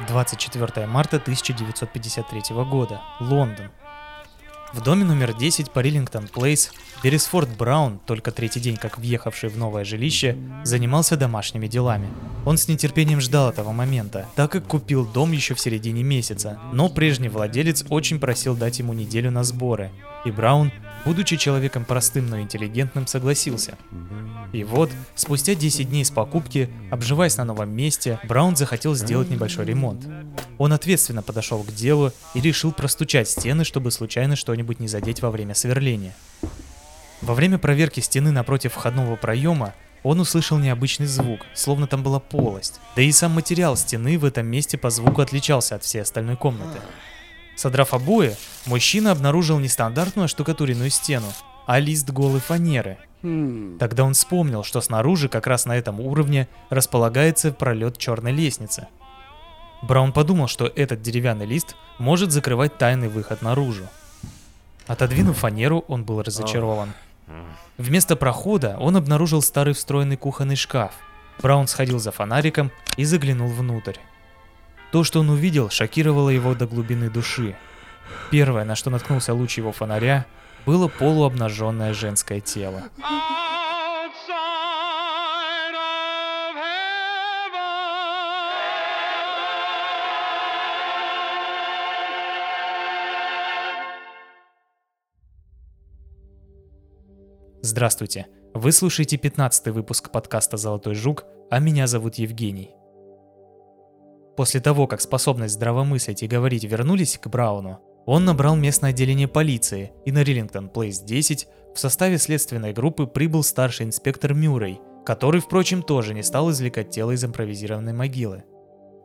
24 марта 1953 года. Лондон. В доме номер 10 по Риллингтон Плейс Беррисфорд Браун, только третий день как въехавший в новое жилище, занимался домашними делами. Он с нетерпением ждал этого момента, так как купил дом еще в середине месяца, но прежний владелец очень просил дать ему неделю на сборы, и Браун, будучи человеком простым, но интеллигентным, согласился. И вот, спустя 10 дней с покупки, обживаясь на новом месте, Браун захотел сделать небольшой ремонт. Он ответственно подошел к делу и решил простучать стены, чтобы случайно что-нибудь не задеть во время сверления. Во время проверки стены напротив входного проема он услышал необычный звук, словно там была полость. Да и сам материал стены в этом месте по звуку отличался от всей остальной комнаты. Содрав обои, мужчина обнаружил не стандартную штукатуренную стену, а лист голой фанеры – Тогда он вспомнил, что снаружи, как раз на этом уровне, располагается пролет черной лестницы. Браун подумал, что этот деревянный лист может закрывать тайный выход наружу. Отодвинув фанеру, он был разочарован. Вместо прохода он обнаружил старый встроенный кухонный шкаф. Браун сходил за фонариком и заглянул внутрь. То, что он увидел, шокировало его до глубины души. Первое, на что наткнулся луч его фонаря, было полуобнаженное женское тело. Здравствуйте! Вы слушаете 15 выпуск подкаста «Золотой жук», а меня зовут Евгений. После того, как способность здравомыслить и говорить вернулись к Брауну, он набрал местное отделение полиции, и на Риллингтон Плейс 10 в составе следственной группы прибыл старший инспектор Мюррей, который, впрочем, тоже не стал извлекать тело из импровизированной могилы.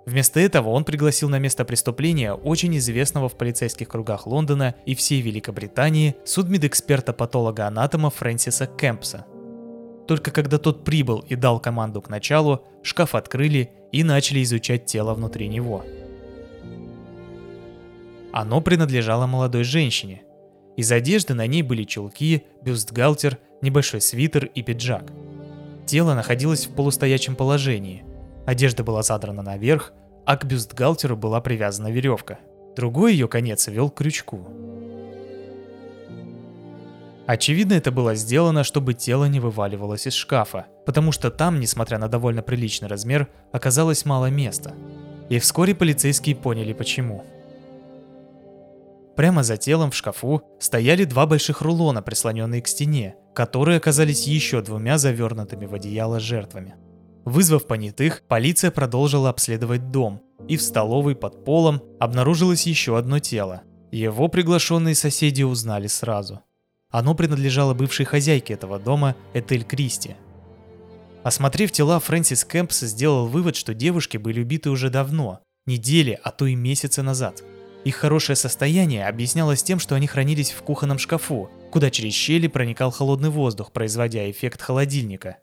Вместо этого он пригласил на место преступления очень известного в полицейских кругах Лондона и всей Великобритании судмедэксперта-патолога-анатома Фрэнсиса Кэмпса. Только когда тот прибыл и дал команду к началу, шкаф открыли и начали изучать тело внутри него – оно принадлежало молодой женщине. Из одежды на ней были чулки, бюстгальтер, небольшой свитер и пиджак. Тело находилось в полустоячем положении. Одежда была задрана наверх, а к бюстгальтеру была привязана веревка. Другой ее конец вел к крючку. Очевидно, это было сделано, чтобы тело не вываливалось из шкафа, потому что там, несмотря на довольно приличный размер, оказалось мало места. И вскоре полицейские поняли почему. Прямо за телом в шкафу стояли два больших рулона, прислоненные к стене, которые оказались еще двумя завернутыми в одеяло жертвами. Вызвав понятых, полиция продолжила обследовать дом, и в столовой под полом обнаружилось еще одно тело. Его приглашенные соседи узнали сразу. Оно принадлежало бывшей хозяйке этого дома, Этель Кристи. Осмотрев тела, Фрэнсис Кэмпс сделал вывод, что девушки были убиты уже давно, недели, а то и месяцы назад – их хорошее состояние объяснялось тем, что они хранились в кухонном шкафу, куда через щели проникал холодный воздух, производя эффект холодильника.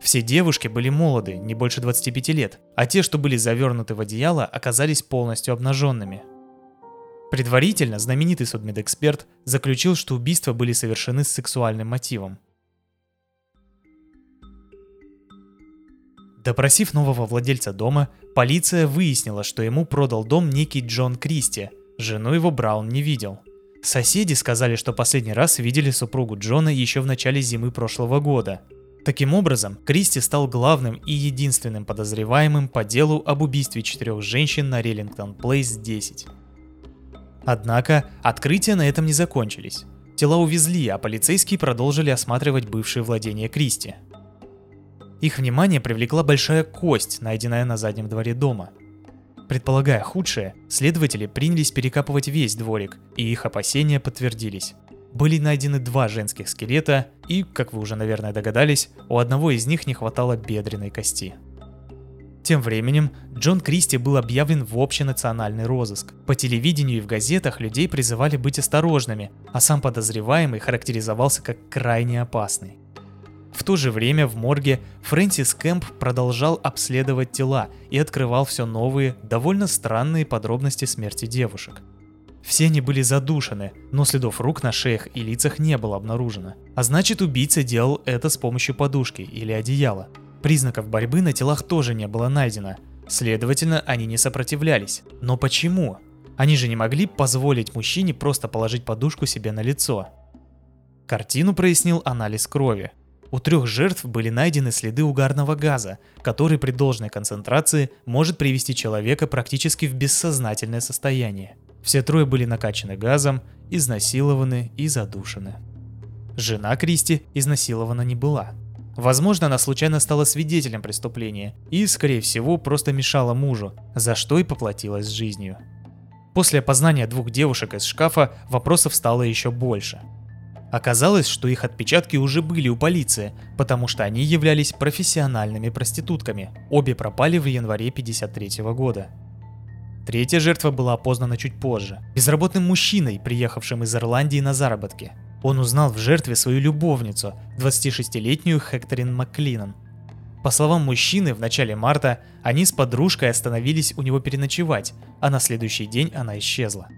Все девушки были молоды, не больше 25 лет, а те, что были завернуты в одеяло, оказались полностью обнаженными. Предварительно знаменитый судмедэксперт заключил, что убийства были совершены с сексуальным мотивом. Допросив нового владельца дома, полиция выяснила, что ему продал дом некий Джон Кристи. Жену его Браун не видел. Соседи сказали, что последний раз видели супругу Джона еще в начале зимы прошлого года. Таким образом, Кристи стал главным и единственным подозреваемым по делу об убийстве четырех женщин на Реллингтон Плейс 10. Однако, открытия на этом не закончились. Тела увезли, а полицейские продолжили осматривать бывшие владения Кристи. Их внимание привлекла большая кость, найденная на заднем дворе дома. Предполагая худшее, следователи принялись перекапывать весь дворик, и их опасения подтвердились. Были найдены два женских скелета, и, как вы уже, наверное, догадались, у одного из них не хватало бедренной кости. Тем временем Джон Кристи был объявлен в общенациональный розыск. По телевидению и в газетах людей призывали быть осторожными, а сам подозреваемый характеризовался как крайне опасный. В то же время в морге Фрэнсис Кэмп продолжал обследовать тела и открывал все новые, довольно странные подробности смерти девушек. Все они были задушены, но следов рук на шеях и лицах не было обнаружено. А значит, убийца делал это с помощью подушки или одеяла. Признаков борьбы на телах тоже не было найдено. Следовательно, они не сопротивлялись. Но почему? Они же не могли позволить мужчине просто положить подушку себе на лицо. Картину прояснил анализ крови. У трех жертв были найдены следы угарного газа, который при должной концентрации может привести человека практически в бессознательное состояние. Все трое были накачаны газом, изнасилованы и задушены. Жена Кристи изнасилована не была. Возможно, она случайно стала свидетелем преступления и, скорее всего, просто мешала мужу, за что и поплатилась жизнью. После опознания двух девушек из шкафа вопросов стало еще больше – Оказалось, что их отпечатки уже были у полиции, потому что они являлись профессиональными проститутками. Обе пропали в январе 53 года. Третья жертва была опознана чуть позже. Безработным мужчиной, приехавшим из Ирландии на заработки. Он узнал в жертве свою любовницу, 26-летнюю Хекторин Макклинан. По словам мужчины, в начале марта они с подружкой остановились у него переночевать, а на следующий день она исчезла.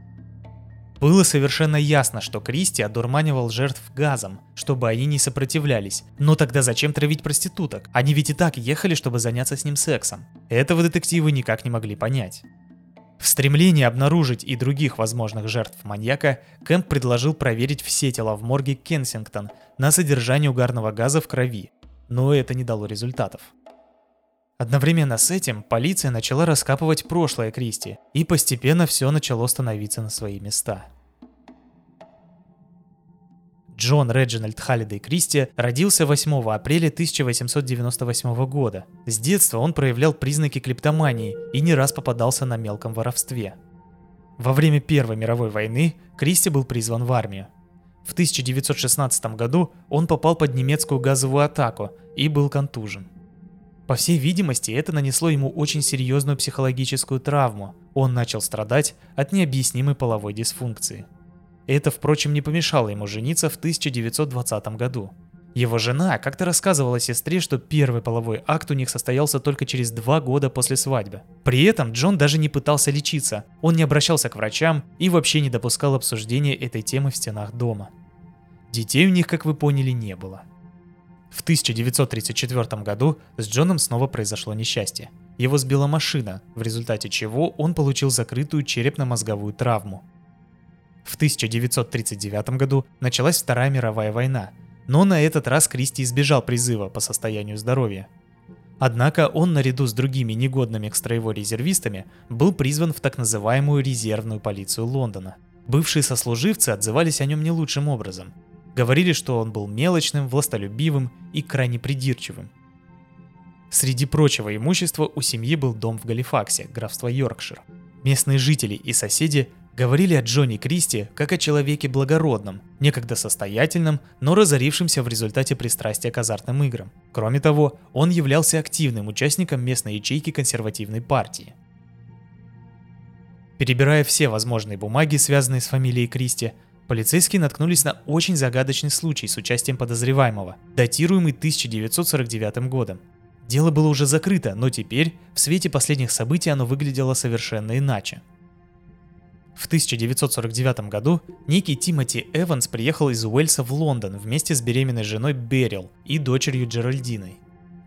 Было совершенно ясно, что Кристи одурманивал жертв газом, чтобы они не сопротивлялись. Но тогда зачем травить проституток? Они ведь и так ехали, чтобы заняться с ним сексом. Этого детективы никак не могли понять. В стремлении обнаружить и других возможных жертв маньяка, Кэмп предложил проверить все тела в морге Кенсингтон на содержание угарного газа в крови, но это не дало результатов. Одновременно с этим полиция начала раскапывать прошлое Кристи, и постепенно все начало становиться на свои места. Джон Реджинальд Халлидей Кристи родился 8 апреля 1898 года. С детства он проявлял признаки клептомании и не раз попадался на мелком воровстве. Во время Первой мировой войны Кристи был призван в армию. В 1916 году он попал под немецкую газовую атаку и был контужен. По всей видимости, это нанесло ему очень серьезную психологическую травму. Он начал страдать от необъяснимой половой дисфункции. Это, впрочем, не помешало ему жениться в 1920 году. Его жена как-то рассказывала сестре, что первый половой акт у них состоялся только через два года после свадьбы. При этом Джон даже не пытался лечиться, он не обращался к врачам и вообще не допускал обсуждения этой темы в стенах дома. Детей у них, как вы поняли, не было. В 1934 году с Джоном снова произошло несчастье. Его сбила машина, в результате чего он получил закрытую черепно-мозговую травму. В 1939 году началась Вторая мировая война, но на этот раз Кристи избежал призыва по состоянию здоровья. Однако он наряду с другими негодными к строевой резервистами был призван в так называемую резервную полицию Лондона. Бывшие сослуживцы отзывались о нем не лучшим образом – Говорили, что он был мелочным, властолюбивым и крайне придирчивым. Среди прочего имущества у семьи был дом в Галифаксе, графство Йоркшир. Местные жители и соседи говорили о Джонни Кристи как о человеке благородном, некогда состоятельном, но разорившемся в результате пристрастия к азартным играм. Кроме того, он являлся активным участником местной ячейки консервативной партии. Перебирая все возможные бумаги, связанные с фамилией Кристи, полицейские наткнулись на очень загадочный случай с участием подозреваемого, датируемый 1949 годом. Дело было уже закрыто, но теперь, в свете последних событий, оно выглядело совершенно иначе. В 1949 году некий Тимоти Эванс приехал из Уэльса в Лондон вместе с беременной женой Берил и дочерью Джеральдиной.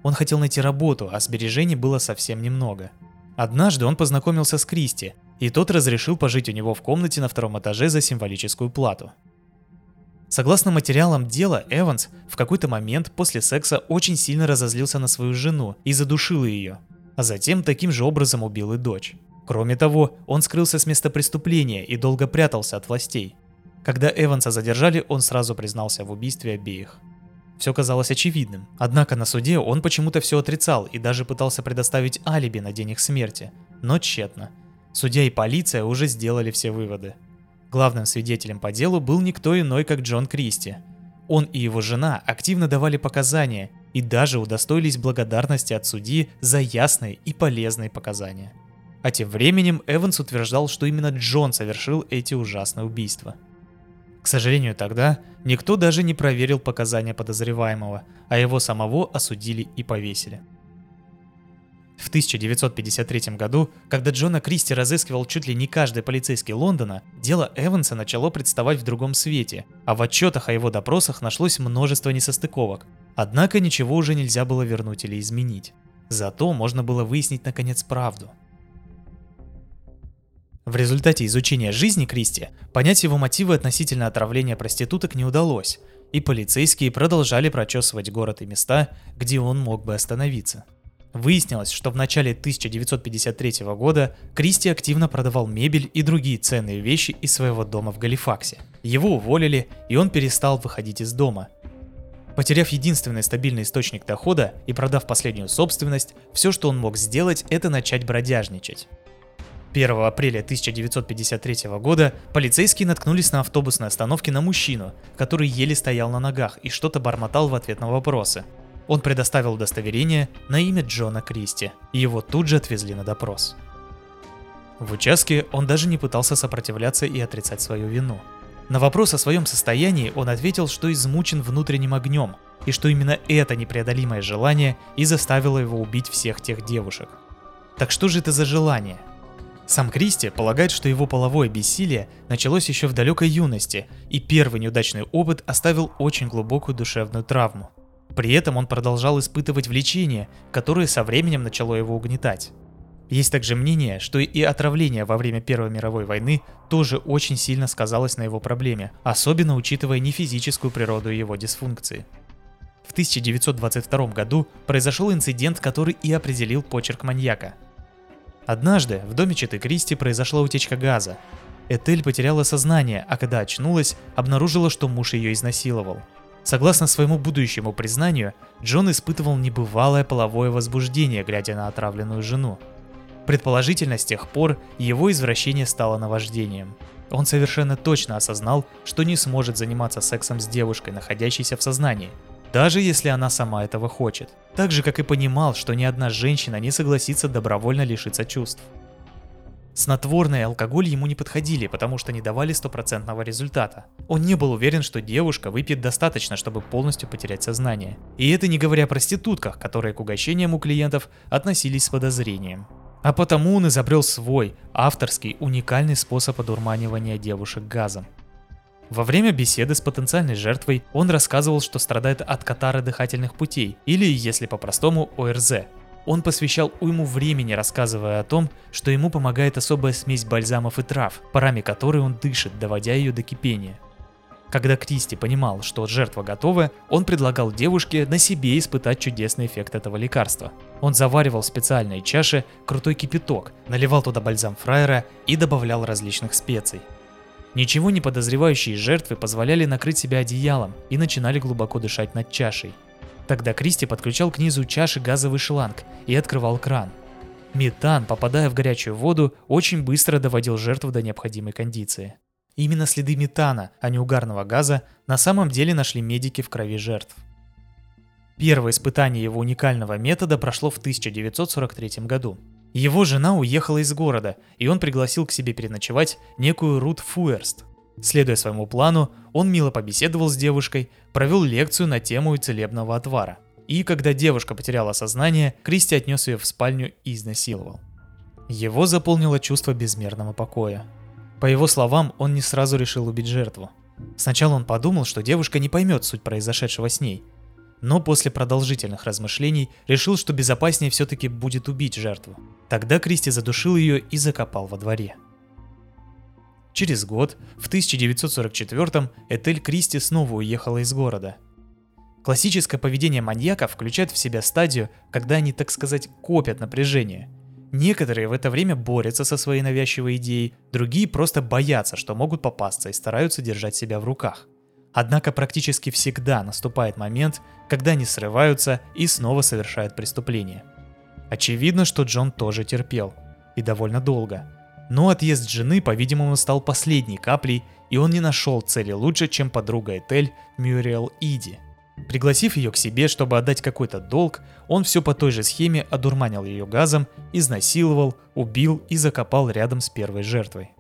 Он хотел найти работу, а сбережений было совсем немного. Однажды он познакомился с Кристи, и тот разрешил пожить у него в комнате на втором этаже за символическую плату. Согласно материалам дела, Эванс в какой-то момент после секса очень сильно разозлился на свою жену и задушил ее, а затем таким же образом убил и дочь. Кроме того, он скрылся с места преступления и долго прятался от властей. Когда Эванса задержали, он сразу признался в убийстве обеих. Все казалось очевидным, однако на суде он почему-то все отрицал и даже пытался предоставить алиби на день их смерти, но тщетно – Судья и полиция уже сделали все выводы. Главным свидетелем по делу был никто иной, как Джон Кристи. Он и его жена активно давали показания и даже удостоились благодарности от судьи за ясные и полезные показания. А тем временем Эванс утверждал, что именно Джон совершил эти ужасные убийства. К сожалению, тогда никто даже не проверил показания подозреваемого, а его самого осудили и повесили. В 1953 году, когда Джона Кристи разыскивал чуть ли не каждый полицейский Лондона, дело Эванса начало представать в другом свете, а в отчетах о его допросах нашлось множество несостыковок. Однако ничего уже нельзя было вернуть или изменить. Зато можно было выяснить наконец правду. В результате изучения жизни Кристи понять его мотивы относительно отравления проституток не удалось, и полицейские продолжали прочесывать город и места, где он мог бы остановиться. Выяснилось, что в начале 1953 года Кристи активно продавал мебель и другие ценные вещи из своего дома в Галифаксе. Его уволили, и он перестал выходить из дома. Потеряв единственный стабильный источник дохода и продав последнюю собственность, все, что он мог сделать, это начать бродяжничать. 1 апреля 1953 года полицейские наткнулись на автобусной остановке на мужчину, который еле стоял на ногах и что-то бормотал в ответ на вопросы. Он предоставил удостоверение на имя Джона Кристи, и его тут же отвезли на допрос. В участке он даже не пытался сопротивляться и отрицать свою вину. На вопрос о своем состоянии он ответил, что измучен внутренним огнем, и что именно это непреодолимое желание и заставило его убить всех тех девушек. Так что же это за желание – сам Кристи полагает, что его половое бессилие началось еще в далекой юности, и первый неудачный опыт оставил очень глубокую душевную травму. При этом он продолжал испытывать влечение, которое со временем начало его угнетать. Есть также мнение, что и отравление во время Первой мировой войны тоже очень сильно сказалось на его проблеме, особенно учитывая не физическую природу его дисфункции. В 1922 году произошел инцидент, который и определил почерк маньяка – Однажды в доме Читы Кристи произошла утечка газа. Этель потеряла сознание, а когда очнулась, обнаружила, что муж ее изнасиловал. Согласно своему будущему признанию, Джон испытывал небывалое половое возбуждение, глядя на отравленную жену. Предположительно, с тех пор его извращение стало наваждением. Он совершенно точно осознал, что не сможет заниматься сексом с девушкой, находящейся в сознании – даже если она сама этого хочет. Так же, как и понимал, что ни одна женщина не согласится добровольно лишиться чувств. Снотворные и алкоголь ему не подходили, потому что не давали стопроцентного результата. Он не был уверен, что девушка выпьет достаточно, чтобы полностью потерять сознание. И это не говоря о проститутках, которые к угощениям у клиентов относились с подозрением. А потому он изобрел свой, авторский, уникальный способ одурманивания девушек газом. Во время беседы с потенциальной жертвой он рассказывал, что страдает от катары дыхательных путей, или, если по-простому, ОРЗ. Он посвящал уйму времени, рассказывая о том, что ему помогает особая смесь бальзамов и трав, парами которой он дышит, доводя ее до кипения. Когда Кристи понимал, что жертва готова, он предлагал девушке на себе испытать чудесный эффект этого лекарства. Он заваривал в специальной чаше крутой кипяток, наливал туда бальзам фраера и добавлял различных специй. Ничего не подозревающие жертвы позволяли накрыть себя одеялом и начинали глубоко дышать над чашей. Тогда Кристи подключал к низу чаши газовый шланг и открывал кран. Метан, попадая в горячую воду, очень быстро доводил жертву до необходимой кондиции. Именно следы метана, а не угарного газа, на самом деле нашли медики в крови жертв. Первое испытание его уникального метода прошло в 1943 году. Его жена уехала из города, и он пригласил к себе переночевать некую Рут Фуэрст. Следуя своему плану, он мило побеседовал с девушкой, провел лекцию на тему целебного отвара. И когда девушка потеряла сознание, Кристи отнес ее в спальню и изнасиловал. Его заполнило чувство безмерного покоя. По его словам, он не сразу решил убить жертву. Сначала он подумал, что девушка не поймет суть произошедшего с ней, но после продолжительных размышлений решил, что безопаснее все-таки будет убить жертву. Тогда Кристи задушил ее и закопал во дворе. Через год, в 1944-м, Этель Кристи снова уехала из города. Классическое поведение маньяка включает в себя стадию, когда они, так сказать, копят напряжение. Некоторые в это время борются со своей навязчивой идеей, другие просто боятся, что могут попасться и стараются держать себя в руках. Однако практически всегда наступает момент, когда они срываются и снова совершают преступление. Очевидно, что Джон тоже терпел. И довольно долго. Но отъезд жены, по-видимому, стал последней каплей, и он не нашел цели лучше, чем подруга Этель Мюриэл Иди. Пригласив ее к себе, чтобы отдать какой-то долг, он все по той же схеме одурманил ее газом, изнасиловал, убил и закопал рядом с первой жертвой.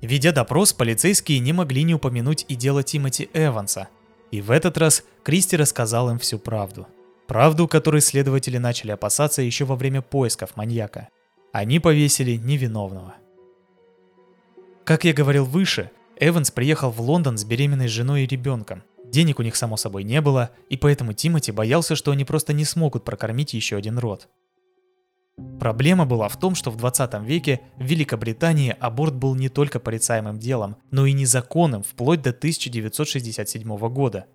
Ведя допрос, полицейские не могли не упомянуть и дело Тимоти Эванса. И в этот раз Кристи рассказал им всю правду. Правду, которой следователи начали опасаться еще во время поисков маньяка. Они повесили невиновного. Как я говорил выше, Эванс приехал в Лондон с беременной женой и ребенком. Денег у них, само собой, не было, и поэтому Тимоти боялся, что они просто не смогут прокормить еще один род. Проблема была в том, что в 20 веке в Великобритании аборт был не только порицаемым делом, но и незаконным вплоть до 1967 года.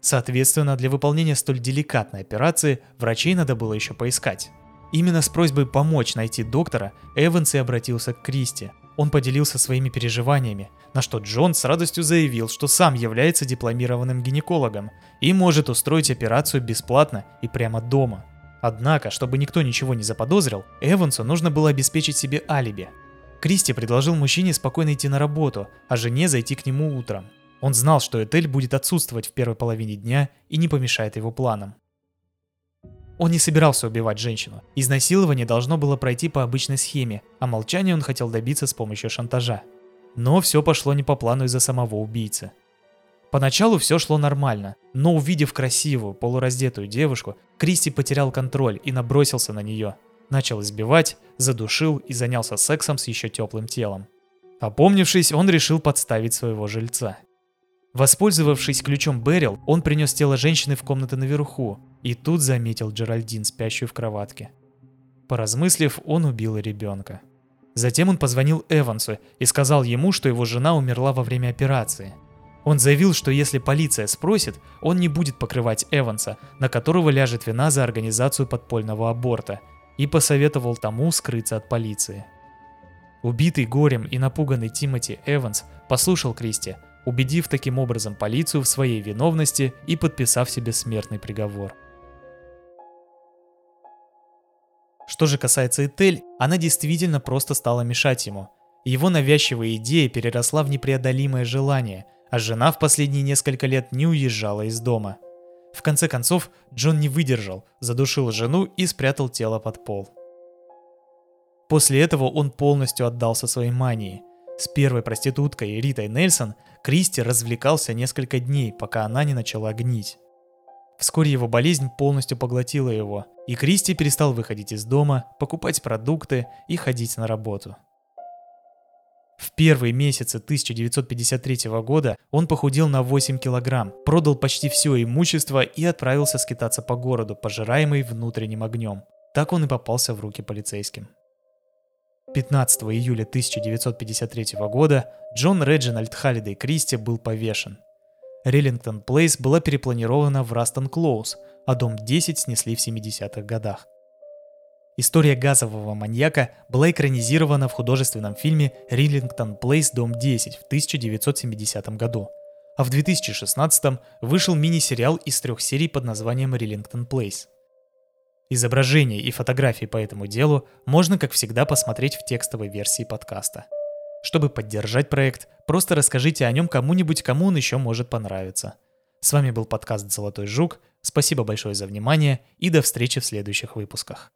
Соответственно, для выполнения столь деликатной операции врачей надо было еще поискать. Именно с просьбой помочь найти доктора Эванс и обратился к Кристи. Он поделился своими переживаниями, на что Джон с радостью заявил, что сам является дипломированным гинекологом и может устроить операцию бесплатно и прямо дома. Однако, чтобы никто ничего не заподозрил, Эвансу нужно было обеспечить себе алиби. Кристи предложил мужчине спокойно идти на работу, а жене зайти к нему утром. Он знал, что Этель будет отсутствовать в первой половине дня и не помешает его планам. Он не собирался убивать женщину. Изнасилование должно было пройти по обычной схеме, а молчание он хотел добиться с помощью шантажа. Но все пошло не по плану из-за самого убийцы. Поначалу все шло нормально, но увидев красивую, полураздетую девушку, Кристи потерял контроль и набросился на нее. Начал избивать, задушил и занялся сексом с еще теплым телом. Опомнившись, он решил подставить своего жильца. Воспользовавшись ключом Берил, он принес тело женщины в комнату наверху, и тут заметил Джеральдин, спящую в кроватке. Поразмыслив, он убил ребенка. Затем он позвонил Эвансу и сказал ему, что его жена умерла во время операции. Он заявил, что если полиция спросит, он не будет покрывать Эванса, на которого ляжет вина за организацию подпольного аборта, и посоветовал тому скрыться от полиции. Убитый горем и напуганный Тимоти Эванс послушал Кристи, убедив таким образом полицию в своей виновности и подписав себе смертный приговор. Что же касается Этель, она действительно просто стала мешать ему. Его навязчивая идея переросла в непреодолимое желание, а жена в последние несколько лет не уезжала из дома. В конце концов, Джон не выдержал, задушил жену и спрятал тело под пол. После этого он полностью отдался своей мании. С первой проституткой Ритой Нельсон Кристи развлекался несколько дней, пока она не начала гнить. Вскоре его болезнь полностью поглотила его, и Кристи перестал выходить из дома, покупать продукты и ходить на работу. В первые месяцы 1953 года он похудел на 8 килограмм, продал почти все имущество и отправился скитаться по городу, пожираемый внутренним огнем. Так он и попался в руки полицейским. 15 июля 1953 года Джон Реджинальд Халлидей Кристи был повешен – Риллингтон Плейс была перепланирована в Растон Клоуз, а дом 10 снесли в 70-х годах. История газового маньяка была экранизирована в художественном фильме «Риллингтон Плейс. Дом 10» в 1970 году, а в 2016 вышел мини-сериал из трех серий под названием «Риллингтон Плейс». Изображения и фотографии по этому делу можно, как всегда, посмотреть в текстовой версии подкаста. Чтобы поддержать проект, просто расскажите о нем кому-нибудь, кому он еще может понравиться. С вами был подкаст «Золотой жук». Спасибо большое за внимание и до встречи в следующих выпусках.